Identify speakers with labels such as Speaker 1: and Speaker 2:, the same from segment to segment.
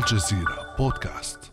Speaker 1: الجزيرة بودكاست.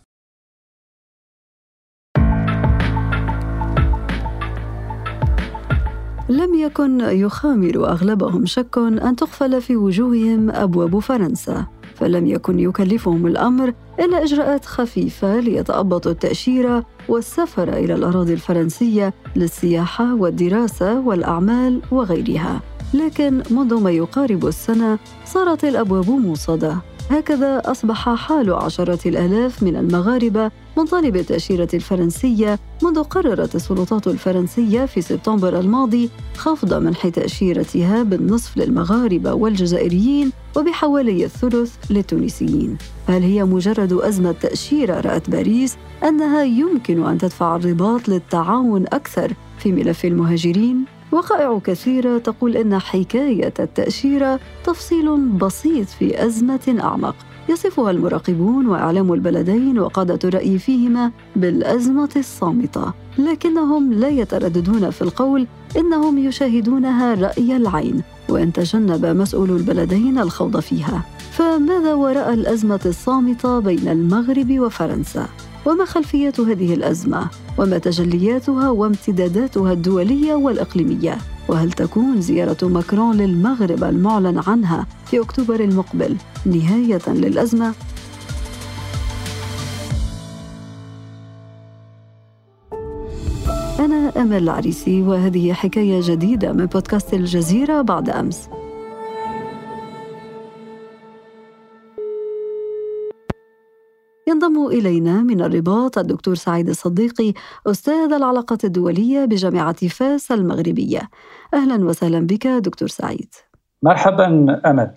Speaker 1: لم يكن يخامر أغلبهم شك أن تقفل في وجوههم أبواب فرنسا فلم يكن يكلفهم الأمر إلا إجراءات خفيفة ليتأبطوا التأشيرة والسفر إلى الأراضي الفرنسية للسياحة والدراسة والأعمال وغيرها. لكن منذ ما يقارب السنة صارت الأبواب موصدة. هكذا أصبح حال عشرات الآلاف من المغاربة من طالب التأشيرة الفرنسية منذ قررت السلطات الفرنسية في سبتمبر الماضي خفض منح تأشيرتها بالنصف للمغاربة والجزائريين وبحوالي الثلث للتونسيين هل هي مجرد أزمة تأشيرة رأت باريس أنها يمكن أن تدفع الرباط للتعاون أكثر في ملف المهاجرين؟ وقائع كثيرة تقول إن حكاية التأشيرة تفصيل بسيط في أزمة أعمق. يصفها المراقبون وإعلام البلدين وقادة الرأي فيهما بالأزمة الصامتة. لكنهم لا يترددون في القول إنهم يشاهدونها رأي العين وإن تجنب مسؤول البلدين الخوض فيها. فماذا وراء الأزمة الصامتة بين المغرب وفرنسا؟ وما خلفية هذه الأزمة وما تجلياتها وامتداداتها الدولية والإقليمية وهل تكون زيارة ماكرون للمغرب المعلن عنها في أكتوبر المقبل نهاية للأزمة؟ أنا أمل العريسي وهذه حكاية جديدة من بودكاست الجزيرة بعد أمس ينضم إلينا من الرباط الدكتور سعيد الصديقي أستاذ العلاقات الدولية بجامعة فاس المغربية. أهلا وسهلا بك دكتور سعيد.
Speaker 2: مرحبا أمل.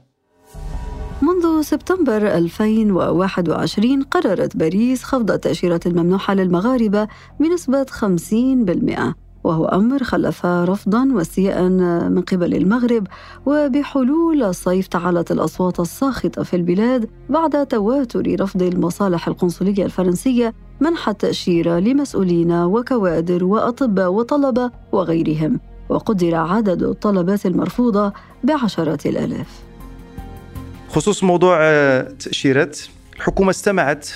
Speaker 1: منذ سبتمبر 2021 قررت باريس خفض التأشيرة الممنوحة للمغاربة بنسبة 50% وهو أمر خلف رفضا واستياء من قبل المغرب وبحلول الصيف تعالت الأصوات الساخطة في البلاد بعد تواتر رفض المصالح القنصلية الفرنسية منح التأشيرة لمسؤولين وكوادر وأطباء وطلبة وغيرهم وقدر عدد الطلبات المرفوضة بعشرات الآلاف.
Speaker 2: خصوص موضوع التأشيرات الحكومة استمعت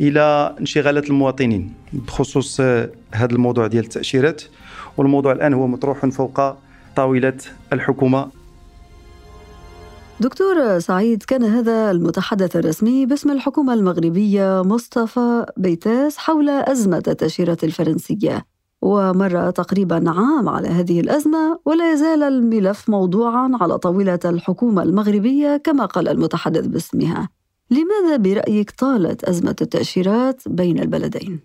Speaker 2: إلى انشغالات المواطنين بخصوص هذا الموضوع ديال التأشيرات. والموضوع الآن هو مطروح فوق طاولة الحكومة
Speaker 1: دكتور سعيد كان هذا المتحدث الرسمي باسم الحكومة المغربية مصطفى بيتاس حول أزمة التأشيرة الفرنسية ومر تقريبا عام على هذه الأزمة ولا يزال الملف موضوعا على طاولة الحكومة المغربية كما قال المتحدث باسمها لماذا برأيك طالت أزمة التأشيرات بين البلدين؟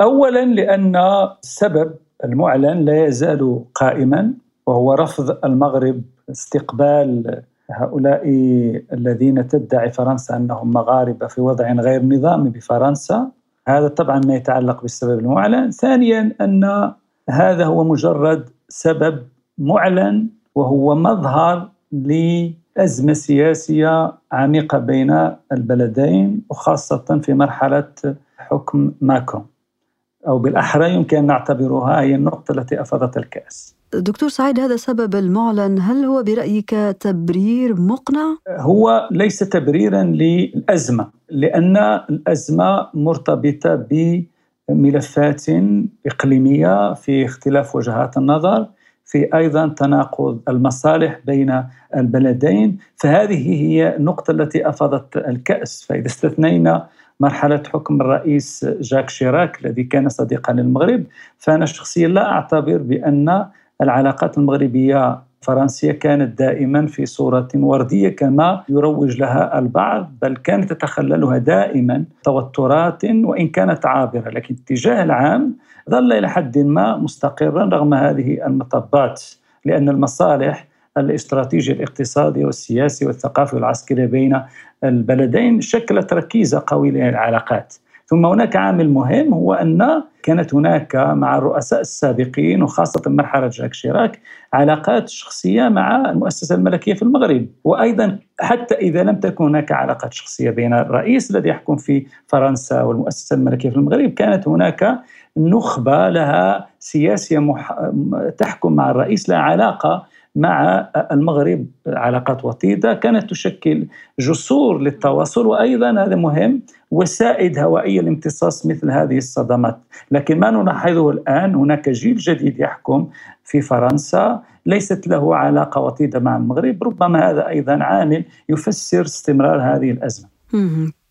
Speaker 3: أولا لأن السبب المعلن لا يزال قائما وهو رفض المغرب استقبال هؤلاء الذين تدعي فرنسا أنهم مغاربة في وضع غير نظامي بفرنسا. هذا طبعا ما يتعلق بالسبب المعلن. ثانيا أن هذا هو مجرد سبب معلن وهو مظهر لأزمة سياسية عميقة بين البلدين وخاصة في مرحلة حكم ماكرون. أو بالأحرى يمكن أن نعتبرها هي النقطة التي أفضت الكأس
Speaker 1: دكتور سعيد هذا السبب المعلن هل هو برأيك تبرير مقنع؟
Speaker 3: هو ليس تبريرا للأزمة لأن الأزمة مرتبطة بملفات إقليمية في اختلاف وجهات النظر في أيضا تناقض المصالح بين البلدين فهذه هي النقطة التي افاضت الكأس فإذا استثنينا مرحلة حكم الرئيس جاك شيراك الذي كان صديقا للمغرب. فأنا شخصيا لا أعتبر بأن العلاقات المغربية فرنسية كانت دائما في صورة وردية كما يروج لها البعض بل كانت تتخللها دائما توترات وإن كانت عابرة. لكن الاتجاه العام ظل إلى حد ما مستقرا رغم هذه المطبات لأن المصالح الاستراتيجي الاقتصادي والسياسي والثقافي والعسكري بين البلدين شكلت ركيزة قوية للعلاقات. ثم هناك عامل مهم هو أن كانت هناك مع الرؤساء السابقين وخاصة مرحلة جاك شيراك علاقات شخصية مع المؤسسة الملكية في المغرب. وأيضا حتى إذا لم تكن هناك علاقات شخصية بين الرئيس الذي يحكم في فرنسا والمؤسسة الملكية في المغرب كانت هناك نخبة لها سياسية مح... تحكم مع الرئيس لها علاقة مع المغرب علاقات وطيدة كانت تشكل جسور للتواصل وأيضا هذا مهم وسائد هوائية لامتصاص مثل هذه الصدمات، لكن ما نلاحظه الآن هناك جيل جديد يحكم في فرنسا ليست له علاقة وطيدة مع المغرب، ربما هذا أيضا عامل يفسر استمرار هذه الأزمة.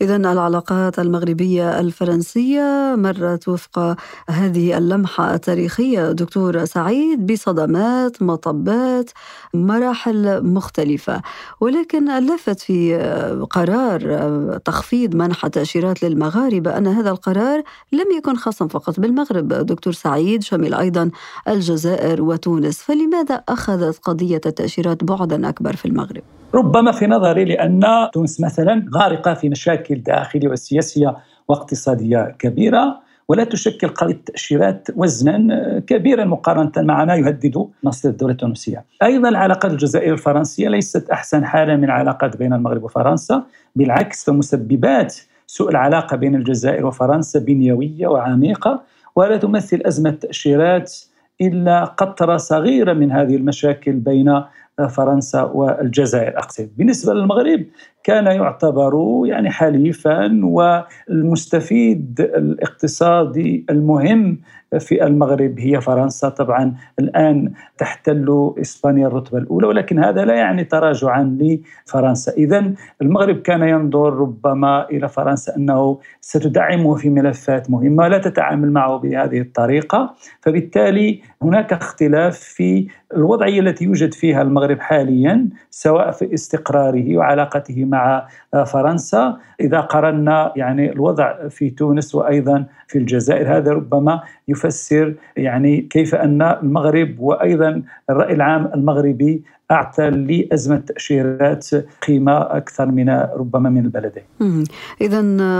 Speaker 1: إذا العلاقات المغربية الفرنسية مرت وفق هذه اللمحة التاريخية. دكتور سعيد بصدمات مطبات مراحل مختلفة. ولكن اللافت في قرار تخفيض منح التأشيرات للمغاربة أن هذا القرار لم يكن خاصا فقط بالمغرب. دكتور سعيد شمل أيضا الجزائر وتونس. فلماذا أخذت قضية التأشيرات بعدا أكبر في المغرب؟
Speaker 3: ربما في نظري لأن تونس مثلا غارقة في مشاكل داخلية وسياسية واقتصادية كبيرة ولا تشكل قضية التأشيرات وزنا كبيرا مقارنة مع ما يهدد مصير الدولة التونسية. أيضا العلاقات الجزائرية الفرنسية ليست أحسن حالة من العلاقات بين المغرب وفرنسا. بالعكس فمسببات سوء العلاقة بين الجزائر وفرنسا بنيوية وعميقة ولا تمثل أزمة تأشيرات إلا قطرة صغيرة من هذه المشاكل بين فرنسا والجزائر. أقصد بالنسبة للمغرب كان يعتبر يعني حليفا والمستفيد الاقتصادي المهم في المغرب هي فرنسا. طبعا الآن تحتل إسبانيا الرتبة الأولى ولكن هذا لا يعني تراجعا لفرنسا. إذا المغرب كان ينظر ربما إلى فرنسا أنه ستدعمه في ملفات مهمة لا تتعامل معه بهذه الطريقة. فبالتالي هناك اختلاف في الوضعية التي يوجد فيها المغرب حاليا سواء في استقراره وعلاقته مع فرنسا. إذا قرنا يعني الوضع في تونس وأيضا في الجزائر هذا ربما يفسر يعني كيف أن المغرب وأيضا الرأي العام المغربي أعطى لأزمة التأشيرات قيمة أكثر من ربما من البلدين.
Speaker 1: إذا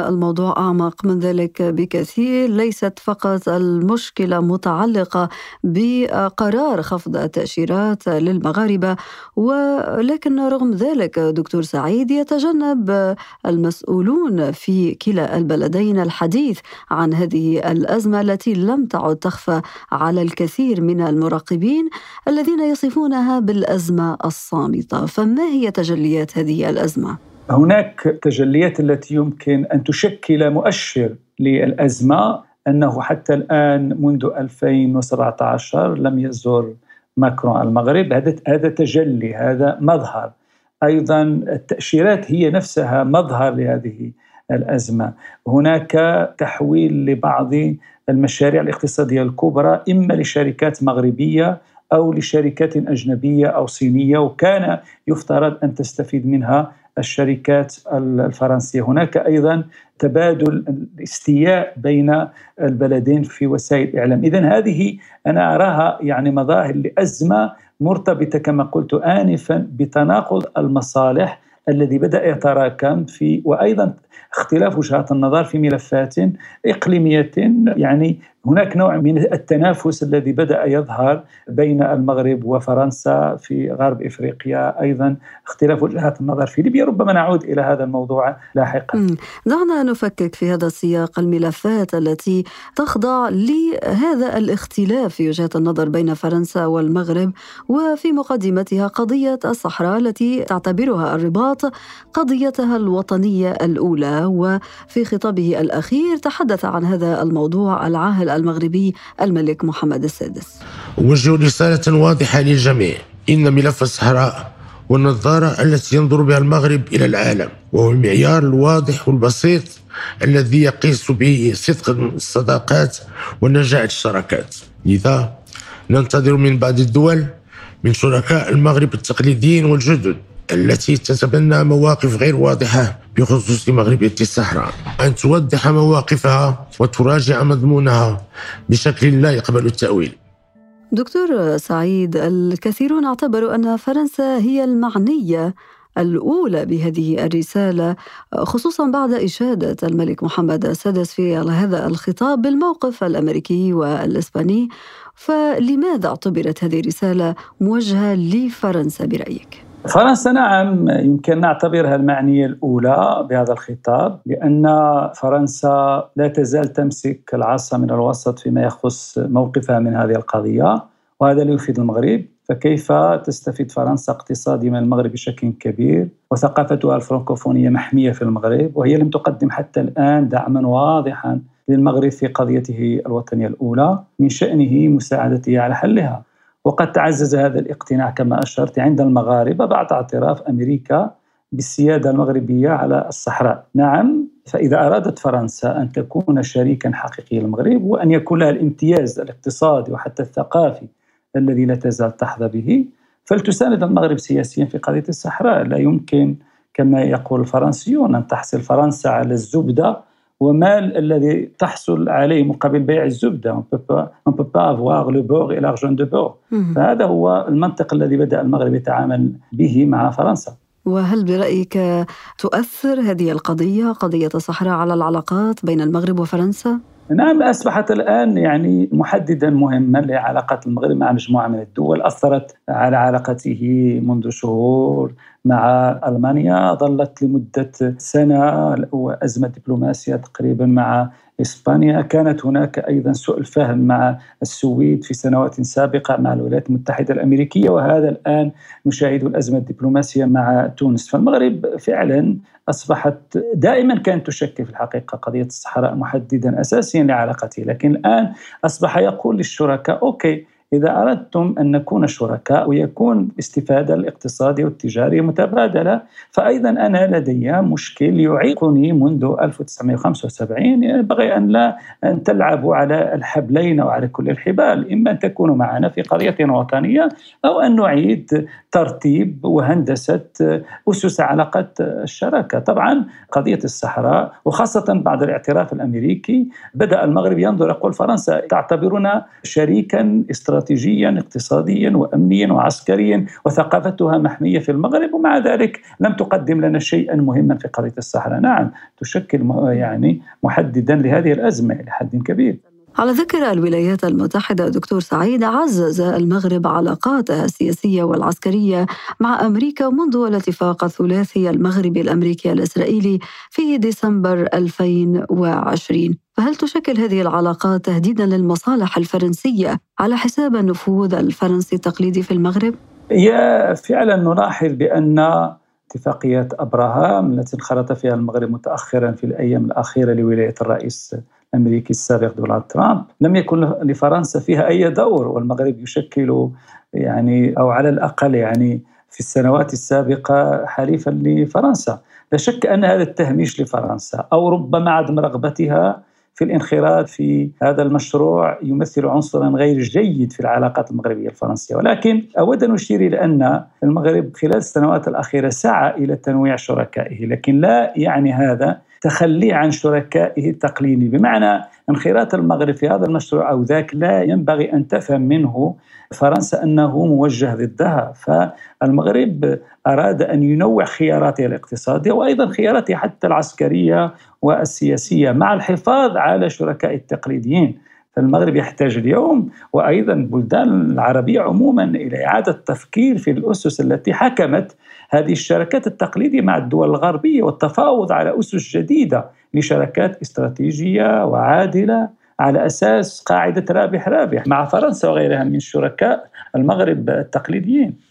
Speaker 1: الموضوع أعمق من ذلك بكثير. ليست فقط المشكلة متعلقة بقرار خفض التأشيرات للمغاربة ولكن رغم ذلك دكتور سعيد يتجنب المسؤولون في كلا البلدين الحديث عن هذه الأزمة التي لم تعد تخفى على الكثير من المراقبين الذين يصفونها بالأزمة الأزمة الصامتة. فما هي تجليات هذه الأزمة؟
Speaker 3: هناك تجليات التي يمكن أن تشكل مؤشر للأزمة. أنه حتى الآن منذ 2017 لم يزور ماكرون المغرب. هذا هذا تجلي هذا مظهر. أيضا التأشيرات هي نفسها مظهر لهذه الأزمة. هناك تحويل لبعض المشاريع الاقتصادية الكبرى إما لشركات مغربية أو لشركات أجنبية أو صينية وكان يفترض أن تستفيد منها الشركات الفرنسية، هناك أيضا تبادل الاستياء بين البلدين في وسائل الإعلام، اذا هذه أنا أراها يعني مظاهر لأزمة مرتبطة كما قلت انفا بتناقض المصالح الذي بدأ يتراكم في وأيضا اختلاف وجهات النظر في ملفات إقليمية يعني هناك نوع من التنافس الذي بدأ يظهر بين المغرب وفرنسا في غرب إفريقيا أيضا اختلاف وجهات النظر في ليبيا ربما نعود إلى هذا الموضوع لاحقا.
Speaker 1: دعنا نفكك في هذا السياق الملفات التي تخضع لهذا الاختلاف في وجهات النظر بين فرنسا والمغرب وفي مقدمتها قضية الصحراء التي تعتبرها الرباط قضيتها الوطنية الأولى. وفي خطابه الأخير تحدث عن هذا الموضوع العاهل المغربي الملك محمد السادس.
Speaker 4: أوجه رسالة واضحة للجميع. إن ملف الصحراء والنظارة التي ينظر بها المغرب إلى العالم وهو المعيار الواضح والبسيط الذي يقيس به صدق الصداقات ونجاح الشراكات. لذا ننتظر من بعض الدول من شركاء المغرب التقليديين والجدد التي تتبنى مواقف غير واضحة بخصوص مغربية الصحراء أن توضح مواقفها وتراجع مضمونها بشكل لا يقبل التأويل.
Speaker 1: دكتور سعيد الكثيرون اعتبروا أن فرنسا هي المعنية الأولى بهذه الرسالة خصوصا بعد إشادة الملك محمد السادس في هذا الخطاب بالموقف الأمريكي والإسباني. فلماذا اعتبرت هذه الرسالة موجهة لفرنسا برأيك؟
Speaker 3: فرنسا نعم يمكن نعتبرها المعنية الأولى بهذا الخطاب لأن فرنسا لا تزال تمسك العصا من الوسط فيما يخص موقفها من هذه القضية وهذا لا يفيد المغرب. فكيف تستفيد فرنسا اقتصادي من المغرب بشكل كبير؟ وثقافتها الفرنكوفونية محمية في المغرب وهي لم تقدم حتى الآن دعما واضحا للمغرب في قضيته الوطنية الأولى من شأنه مساعدته على حلها. وقد تعزز هذا الاقتناع كما أشرت عند المغاربة بعد اعتراف أمريكا بالسيادة المغربية على الصحراء. نعم فإذا أرادت فرنسا أن تكون شريكا حقيقيا للمغرب وأن يكون لها الامتياز الاقتصادي وحتى الثقافي الذي لا تزال تحظى به فلتساند المغرب سياسيا في قضية الصحراء. لا يمكن كما يقول الفرنسيون أن تحصل فرنسا على الزبدة ومال الذي تحصل عليه مقابل بيع الزبدة. On peut pas avoir le beurre et l'argent de beurre. فهذا هو المنطق الذي بدأ المغرب يتعامل به مع فرنسا.
Speaker 1: وهل برأيك تؤثر هذه القضية قضية الصحراء على العلاقات بين المغرب وفرنسا؟
Speaker 3: نعم أصبحت الآن يعني محددا مهما لعلاقات المغرب مع مجموعة من الدول. أثرت على علاقته منذ شهور مع ألمانيا. ظلت لمدة سنة وأزمة دبلوماسية تقريبا مع إسبانيا. كانت هناك أيضا سوء الفهم مع السويد في سنوات سابقة مع الولايات المتحدة الأمريكية وهذا الآن نشاهد الأزمة الدبلوماسية مع تونس. فالمغرب فعلا أصبحت دائما كانت تشكل في الحقيقة قضية الصحراء محددا أساسيا لعلاقته لكن الآن أصبح يقول للشركاء أوكي إذا أردتم أن نكون شركاء ويكون الاستفادة الاقتصادية والتجارية متبادلة فأيضا أنا لدي مشكل يعيقني منذ 1975 ينبغي أن لا أن تلعبوا على الحبلين أو على كل الحبال. إما أن تكونوا معنا في قضية وطنية أو أن نعيد ترتيب وهندسة أسس علاقة الشراكة. طبعا قضية الصحراء وخاصة بعد الاعتراف الأمريكي بدأ المغرب ينظر يقول فرنسا تعتبرنا شريكا استراتيجيا استراتيجيا اقتصاديا وامنيا وعسكريا وثقافتها محمية في المغرب ومع ذلك لم تقدم لنا شيئا مهما في قضيه الصحراء، نعم تشكل يعني محددا لهذه الأزمة إلى حد كبير.
Speaker 1: على ذكر الولايات المتحدة دكتور سعيد عزز المغرب علاقاتها السياسية والعسكرية مع أمريكا منذ الاتفاق الثلاثي المغربي الأمريكي الإسرائيلي في ديسمبر 2020 فهل تشكل هذه العلاقات تهديدا للمصالح الفرنسية على حساب النفوذ الفرنسي التقليدي في المغرب؟
Speaker 3: هي فعلا نلاحظ بأن اتفاقية أبراهام التي انخرط فيها المغرب متأخرا في الأيام الأخيرة لولاية الرئيس الأمريكي السابق دونالد ترامب لم يكن لفرنسا فيها أي دور والمغرب يشكل يعني أو على الأقل يعني في السنوات السابقة حليفا لفرنسا لا شك أن هذا التهميش لفرنسا أو ربما عدم رغبتها في الانخراط في هذا المشروع يمثل عنصرا غير جيد في العلاقات المغربية الفرنسية، ولكن أود أن أشير إلى أن المغرب خلال السنوات الأخيرة سعى إلى تنويع شركائه، لكن لا يعني هذا تخلي عن شركائه التقليدي. بمعنى انخراط المغرب في هذا المشروع أو ذاك لا ينبغي أن تفهم منه فرنسا أنه موجه ضدها. فالمغرب أراد أن ينوع خياراته الاقتصادية وأيضا خياراته حتى العسكرية والسياسية مع الحفاظ على شركاء التقليديين. فالمغرب يحتاج اليوم وأيضا البلدان العربية عموما إلى إعادة التفكير في الأسس التي حكمت هذه الشركات التقليدية مع الدول الغربية والتفاوض على أسس جديدة لشركات استراتيجية وعادلة على أساس قاعدة رابح رابح مع فرنسا وغيرها من شركاء المغرب التقليديين.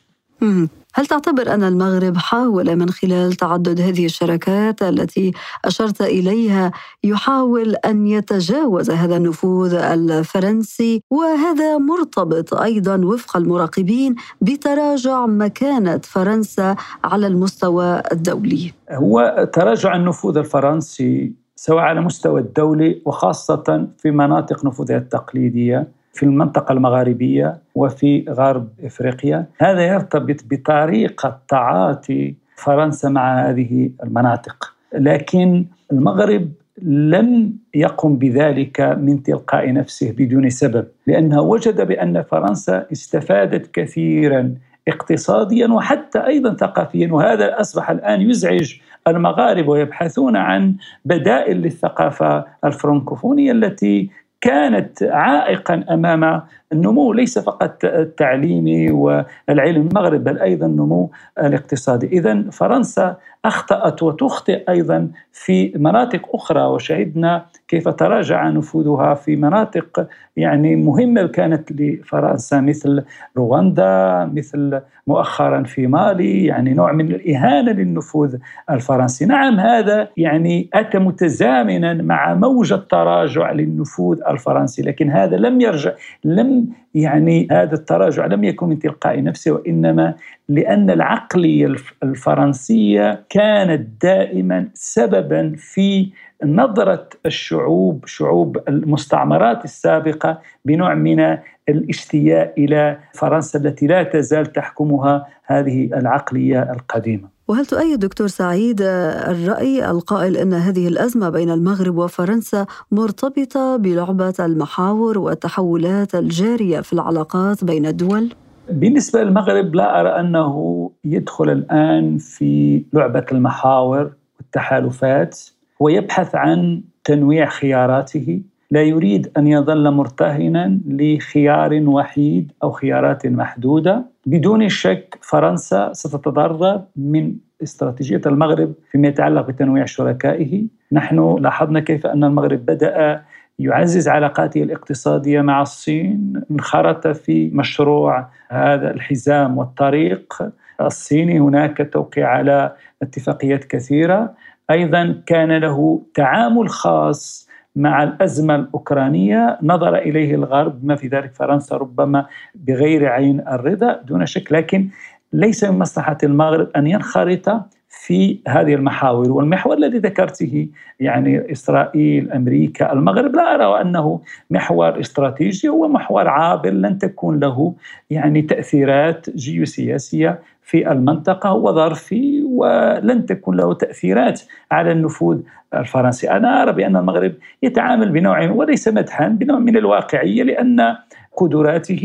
Speaker 1: هل تعتبر أن المغرب حاول من خلال تعدد هذه الشركات التي أشرت إليها يحاول أن يتجاوز هذا النفوذ الفرنسي؟ وهذا مرتبط أيضا وفق المراقبين بتراجع مكانة فرنسا على المستوى الدولي.
Speaker 3: هو تراجع النفوذ الفرنسي سواء على مستوى الدولي وخاصة في مناطق نفوذها التقليدية في المنطقة المغاربية وفي غرب إفريقيا، هذا يرتبط بطريقة تعاطي فرنسا مع هذه المناطق، لكن المغرب لم يقم بذلك من تلقاء نفسه بدون سبب، لأنه وجد بأن فرنسا استفادت كثيرا اقتصاديا وحتى أيضا ثقافيا وهذا أصبح الآن يزعج المغاربه ويبحثون عن بدائل للثقافة الفرنكوفونية التي كانت عائقا أمام النمو ليس فقط التعليمي والعلم المغرب بل أيضا النمو الاقتصادي، اذا فرنسا أخطأت وتخطئ أيضا في مناطق أخرى وشهدنا كيف تراجع نفوذها في مناطق يعني مهمة كانت لفرنسا مثل رواندا مثل مؤخرا في مالي يعني نوع من الإهانة للنفوذ الفرنسي، نعم هذا يعني أتى متزامنا مع موجة تراجع للنفوذ الفرنسي، لكن هذا لم يرجع لم يعني هذا التراجع لم يكن من تلقاء نفسه وإنما لأن العقليه الفرنسية كانت دائما سببا في نظرة الشعوب شعوب المستعمرات السابقة بنوع من الاشتياق إلى فرنسا التي لا تزال تحكمها هذه العقلية القديمة.
Speaker 1: وهل تؤيد دكتور سعيد الرأي القائل أن هذه الأزمة بين المغرب وفرنسا مرتبطة بلعبة المحاور والتحولات الجارية في العلاقات بين الدول؟
Speaker 3: بالنسبة للمغرب لا أرى أنه يدخل الآن في لعبة المحاور والتحالفات ويبحث عن تنويع خياراته لا يريد أن يظل مرتهنا لخيار وحيد أو خيارات محدودة. بدون شك فرنسا ستتضرر من استراتيجية المغرب فيما يتعلق بتنويع شركائه. نحن لاحظنا كيف أن المغرب بدأ يعزز علاقاته الاقتصادية مع الصين. انخرط في مشروع هذا الحزام والطريق. الصيني هناك توقيع على اتفاقيات كثيرة. أيضا كان له تعامل خاص مع الأزمة الأوكرانية نظر إليه الغرب ما في ذلك فرنسا ربما بغير عين الرضا دون شك لكن ليس من مصلحة المغرب أن ينخرط في هذه المحاور. والمحور الذي ذكرته يعني إسرائيل أمريكا المغرب لا أرى أنه محور استراتيجي هو محور عابر لن تكون له يعني تأثيرات جيوسياسية في المنطقة وظرفي ولن تكون له تأثيرات على النفوذ الفرنسي، أنا أرى بأن المغرب يتعامل بنوع وليس مدحا بنوع من الواقعية لأن قدراته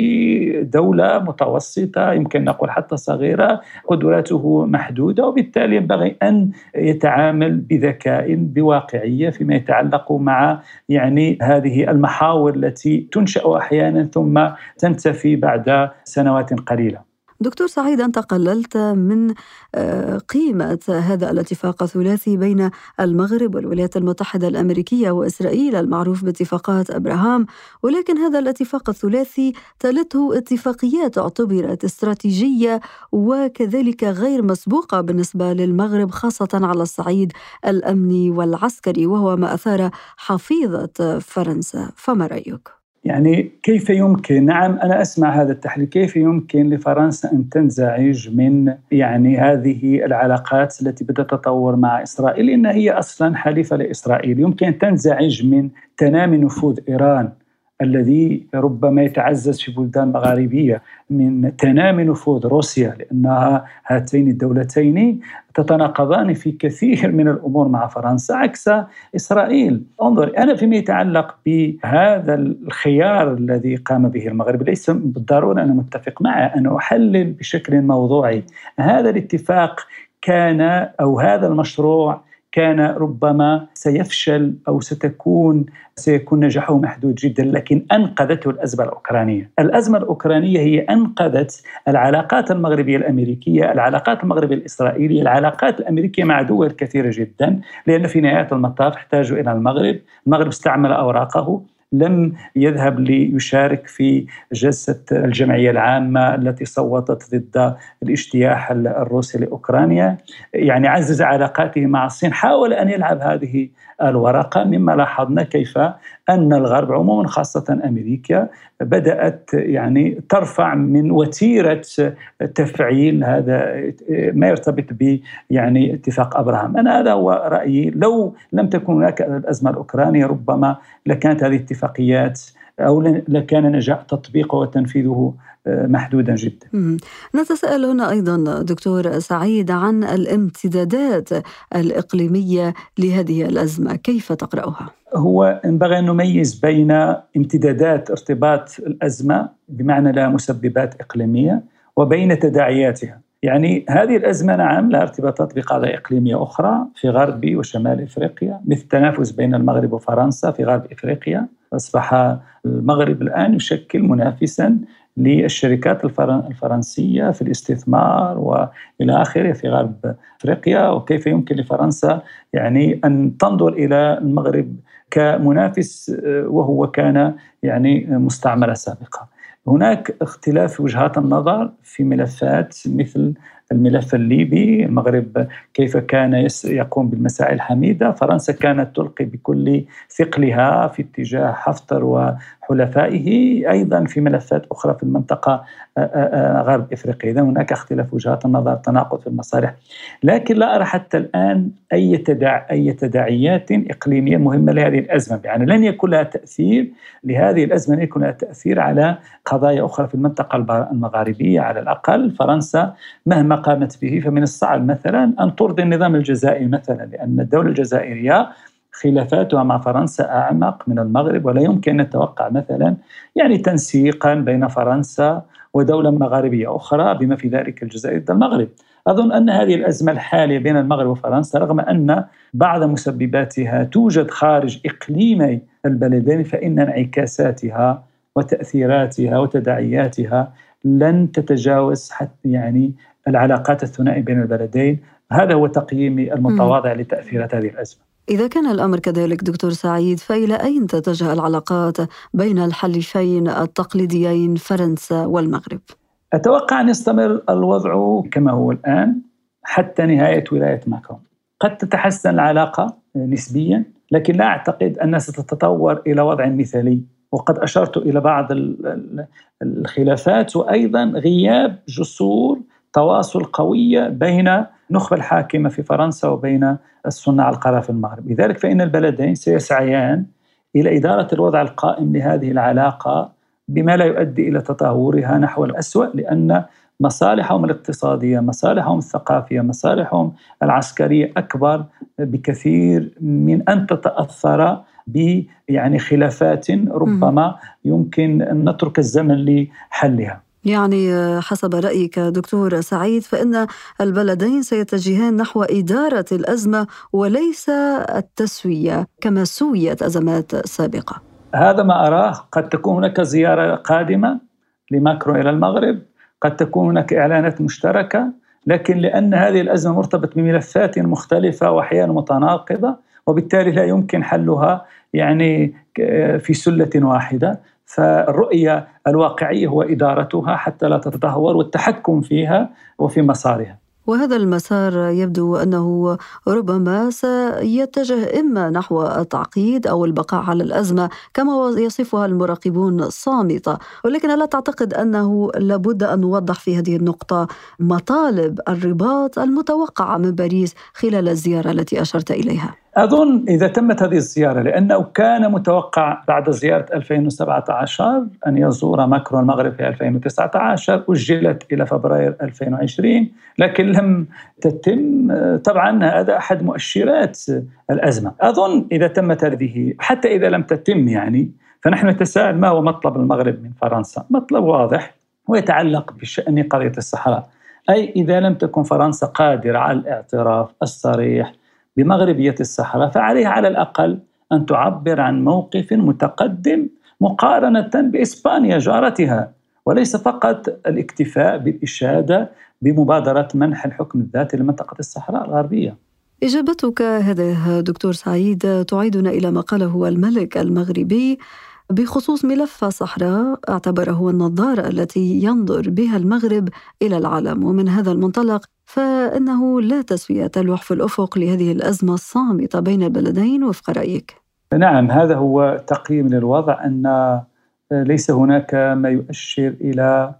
Speaker 3: دولة متوسطة يمكن نقول حتى صغيرة قدراته محدودة وبالتالي ينبغي أن يتعامل بذكاء بواقعية فيما يتعلق مع يعني هذه المحاور التي تنشأ أحيانا ثم تنتفي بعد سنوات قليلة.
Speaker 1: دكتور سعيد أنت قللت من آه، قيمة هذا الاتفاق الثلاثي بين المغرب والولايات المتحدة الأمريكية وإسرائيل المعروف باتفاقات أبراهام ولكن هذا الاتفاق الثلاثي تلته اتفاقيات اعتبرت استراتيجية وكذلك غير مسبوقة بالنسبة للمغرب خاصة على الصعيد الأمني والعسكري وهو ما أثار حفيظة فرنسا فما رأيك؟
Speaker 3: يعني كيف يمكن؟ نعم أنا أسمع هذا التحليل. كيف يمكن لفرنسا أن تنزعج من يعني هذه العلاقات التي بدأت تتطور مع إسرائيل؟ لأن هي أصلا حليفة لإسرائيل. يمكن أن تنزعج من تنامي نفوذ إيران. الذي ربما يتعزز في بلدان مغاربية من تنامي نفوذ روسيا لأنها هاتين الدولتين تتناقضان في كثير من الأمور مع فرنسا عكس إسرائيل، انظر أنا فيما يتعلق بهذا الخيار الذي قام به المغرب ليس بالضرورة أنا متفق معه، أنا أحلل بشكل موضوعي. هذا الاتفاق كان أو هذا المشروع كان ربما سيفشل أو ستكون سيكون نجاحه محدود جدا لكن أنقذته الأزمة الأوكرانية، الأزمة الأوكرانية هي أنقذت العلاقات المغربية الأمريكية، العلاقات المغربية الإسرائيلية، العلاقات الأمريكية مع دول كثيرة جدا، لأن في نهاية المطاف احتاجوا إلى المغرب، المغرب استعمل أوراقه. لم يذهب ليشارك في جلسة الجمعية العامة التي صوتت ضد الاجتياح الروسي لأوكرانيا. يعني عزز علاقاته مع الصين. حاول أن يلعب هذه الورقة. مما لاحظنا كيف أن الغرب عموما خاصة أمريكا بدأت يعني ترفع من وتيرة تفعيل هذا ما يرتبط ب يعني اتفاق أبراهام. أنا هذا هو رأيي. لو لم تكن هناك الأزمة الأوكرانية ربما لكانت هذه الاتفاقيات أو لكان نجاح تطبيقه وتنفيذه آه، محدودا جدا.
Speaker 1: نتساءل هنا أيضا دكتور سعيد عن الامتدادات الإقليمية لهذه الأزمة. كيف تقرأها؟
Speaker 3: هو ينبغي أن نميز بين امتدادات ارتباط الأزمة بمعنى لها مسببات إقليمية وبين تداعياتها. يعني هذه الأزمة نعم لها ارتباطات بقضايا إقليمية أخرى في غرب وشمال إفريقيا مثل التنافس بين المغرب وفرنسا في غرب إفريقيا. أصبح المغرب الآن يشكل منافسا للشركات الفرنسية في الاستثمار وإلى آخره في غرب أفريقيا وكيف يمكن لفرنسا يعني أن تنظر إلى المغرب كمنافس وهو كان يعني مستعمرة سابقة. هناك اختلاف وجهات النظر في ملفات مثل الملف الليبي المغرب كيف كان يقوم بالمساعي الحميدة فرنسا كانت تلقي بكل ثقلها في اتجاه حفتر وحلفائه أيضا في ملفات أخرى في المنطقة غرب إفريقيا. إذا هناك اختلاف وجهات النظر تناقض في المصالح. لكن لا أرى حتى الآن أي تداع أي تداعيات إقليمية مهمة لهذه الأزمة. يعني لن يكون لها تأثير لهذه الأزمة لن يكون لها تأثير على قضايا أخرى في المنطقة المغاربية. على الأقل فرنسا مهما قامت به فمن الصعب مثلا أن ترضي النظام الجزائري مثلا لأن الدولة الجزائرية خلافاتها مع فرنسا أعمق من المغرب ولا يمكن أن نتوقع مثلا يعني تنسيقا بين فرنسا ودولة مغاربية أخرى بما في ذلك الجزائر ضد المغرب. أظن أن هذه الأزمة الحالية بين المغرب وفرنسا رغم أن بعض مسبباتها توجد خارج إقليمي البلدين فإن انعكاساتها وتأثيراتها وتداعياتها لن تتجاوز حتى يعني العلاقات الثنائية بين البلدين. هذا هو تقييمي المتواضع لتأثيرات هذه الأزمة.
Speaker 1: إذا كان الأمر كذلك دكتور سعيد فإلى أين تتجه العلاقات بين الحليفين التقليديين فرنسا والمغرب؟
Speaker 3: أتوقع أن يستمر الوضع كما هو الآن حتى نهاية ولاية ماكرون قد تتحسن العلاقة نسبيا لكن لا أعتقد أنها ستتطور إلى وضع مثالي وقد أشرت إلى بعض الخلافات وأيضا غياب جسور تواصل قوية بين النخبة الحاكمة في فرنسا وبين الصناع القرار في المغرب. لذلك فإن البلدين سيسعيان إلى إدارة الوضع القائم لهذه العلاقة بما لا يؤدي إلى تطهورها نحو الأسوأ لأن مصالحهم الاقتصادية مصالحهم الثقافية مصالحهم العسكرية أكبر بكثير من أن تتأثر ب يعني خلافات ربما يمكن أن نترك الزمن لحلها.
Speaker 1: يعني حسب رأيك دكتور سعيد فإن البلدين سيتجهان نحو إدارة الأزمة وليس التسوية كما سويت أزمات سابقة.
Speaker 3: هذا ما أراه. قد تكون هناك زيارة قادمة لماكرون إلى المغرب. قد تكون هناك إعلانات مشتركة. لكن لأن هذه الأزمة مرتبطة بملفات مختلفة وأحيانا متناقضة وبالتالي لا يمكن حلها يعني في سلة واحدة. فالرؤية الواقعية هو إدارتها حتى لا تتدهور والتحكم فيها وفي مسارها
Speaker 1: وهذا المسار يبدو أنه ربما سيتجه إما نحو التعقيد أو البقاء على الأزمة كما يصفها المراقبون صامتة، ولكن لا تعتقد أنه لابد أن نوضح في هذه النقطة مطالب الرباط المتوقعة من باريس خلال الزيارة التي أشرت إليها؟
Speaker 3: أظن إذا تمت هذه الزيارة لأنه كان متوقع بعد زيارة 2017 أن يزور ماكرون المغرب في 2019 أجلت إلى فبراير 2020 لكن لم تتم. طبعا هذا أحد مؤشرات الأزمة. أظن إذا تمت هذه حتى إذا لم تتم يعني فنحن نتساءل ما هو مطلب المغرب من فرنسا؟ مطلب واضح ويتعلق بشأن قضية الصحراء. أي إذا لم تكن فرنسا قادرة على الاعتراف الصريح بمغربية الصحراء فعليها على الأقل أن تعبر عن موقف متقدم مقارنة بإسبانيا جارتها. وليس فقط الاكتفاء بالإشادة بمبادرة منح الحكم الذاتي لمنطقة الصحراء الغربية.
Speaker 1: إجابتك هذه دكتور سعيد تعيدنا إلى ما قاله الملك المغربي. بخصوص ملف صحراء اعتبره النظارة التي ينظر بها المغرب إلى العالم ومن هذا المنطلق فإنه لا تسوية تلوح في الأفق لهذه الأزمة الصامتة بين البلدين. وفق رأيك؟
Speaker 3: نعم هذا هو تقييم للوضع أن ليس هناك ما يؤشر إلى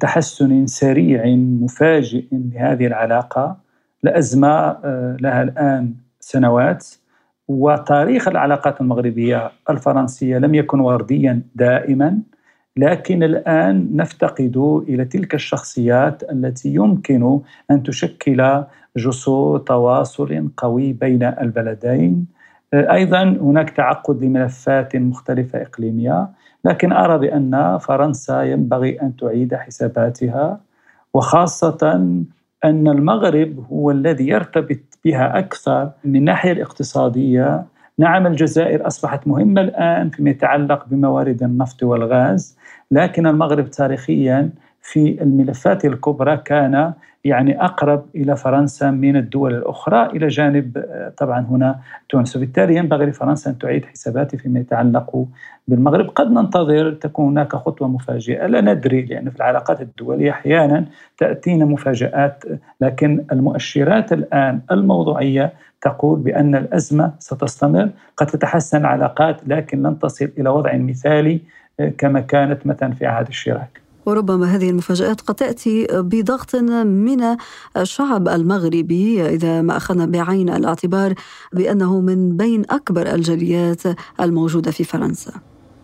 Speaker 3: تحسن سريع مفاجئ لهذه العلاقة. لأزمة لها الآن سنوات. وتاريخ العلاقات المغربية الفرنسية لم يكن ورديا دائما لكن الآن نفتقد إلى تلك الشخصيات التي يمكن أن تشكل جسور تواصل قوي بين البلدين. أيضا هناك تعقد لملفات مختلفة إقليمية لكن أرى بأن فرنسا ينبغي أن تعيد حساباتها وخاصة أن المغرب هو الذي يرتبط بها أكثر من الناحية الاقتصادية. نعم الجزائر أصبحت مهمة الآن فيما يتعلق بموارد النفط والغاز لكن المغرب تاريخيا في الملفات الكبرى كان يعني أقرب إلى فرنسا من الدول الأخرى إلى جانب آه، طبعا هنا تونس. وبالتالي ينبغي لفرنسا أن تعيد حساباتها فيما يتعلق بالمغرب. قد ننتظر تكون هناك خطوة مفاجئة. لا ندري لأن في العلاقات الدولية أحيانا تأتينا مفاجآت لكن المؤشرات الآن الموضوعية تقول بأن الأزمة ستستمر. قد تتحسن العلاقات لكن لن تصل إلى وضع مثالي آه، كما كانت مثلا في عهد الشراك.
Speaker 1: وربما هذه المفاجآت قد تأتي بضغط من الشعب المغربي إذا ما أخذنا بعين الاعتبار بأنه من بين أكبر الجاليات الموجودة في فرنسا.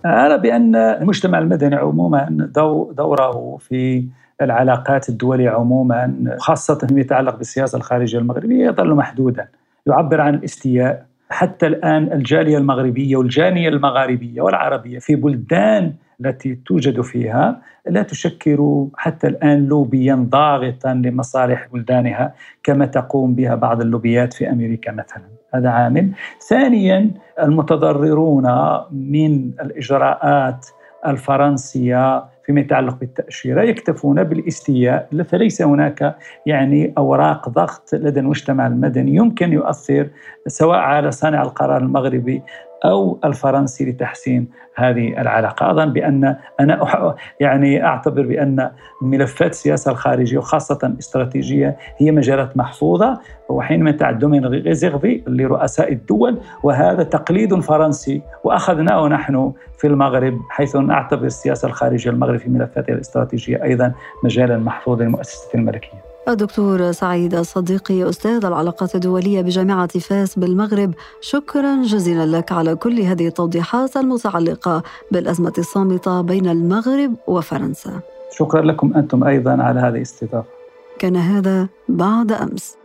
Speaker 3: أرى بأن المجتمع المدني عموما دوره في العلاقات الدولية عموما خاصة فيما يتعلق بالسياسة الخارجية المغربية يظل محدودا. يعبر عن الاستياء حتى الآن الجالية المغربية والجالية المغاربية والعربية في بلدان التي توجد فيها لا تشكل حتى الآن لوبيا ضاغطا لمصالح بلدانها كما تقوم بها بعض اللوبيات في أمريكا مثلا. هذا عامل. ثانيا المتضررون من الإجراءات الفرنسية فيما يتعلق بالتأشيرة يكتفون بالاستياء. فليس هناك يعني أوراق ضغط لدى المجتمع المدني يمكن يؤثر سواء على صانع القرار المغربي أو الفرنسي لتحسين هذه العلاقة. أظن بأن أنا يعني أعتبر بأن ملفات السياسة الخارجية وخاصة الاستراتيجيه هي مجالات محفوظة وحينما تعد domaine réservé لرؤساء الدول وهذا تقليد فرنسي. وأخذناه نحن في المغرب حيث نعتبر السياسة الخارجية المغرب في ملفاتها الاستراتيجية أيضا مجالا محفوظا للمؤسسه الملكية.
Speaker 1: الدكتور سعيد الصديقي أستاذ العلاقات الدولية بجامعة فاس بالمغرب. شكرا جزيلا لك على كل هذه التوضيحات المتعلقة بالأزمة الصامتة بين المغرب وفرنسا.
Speaker 3: شكرا لكم أنتم أيضا على هذه الاستضافة.
Speaker 1: كان هذا بعد أمس.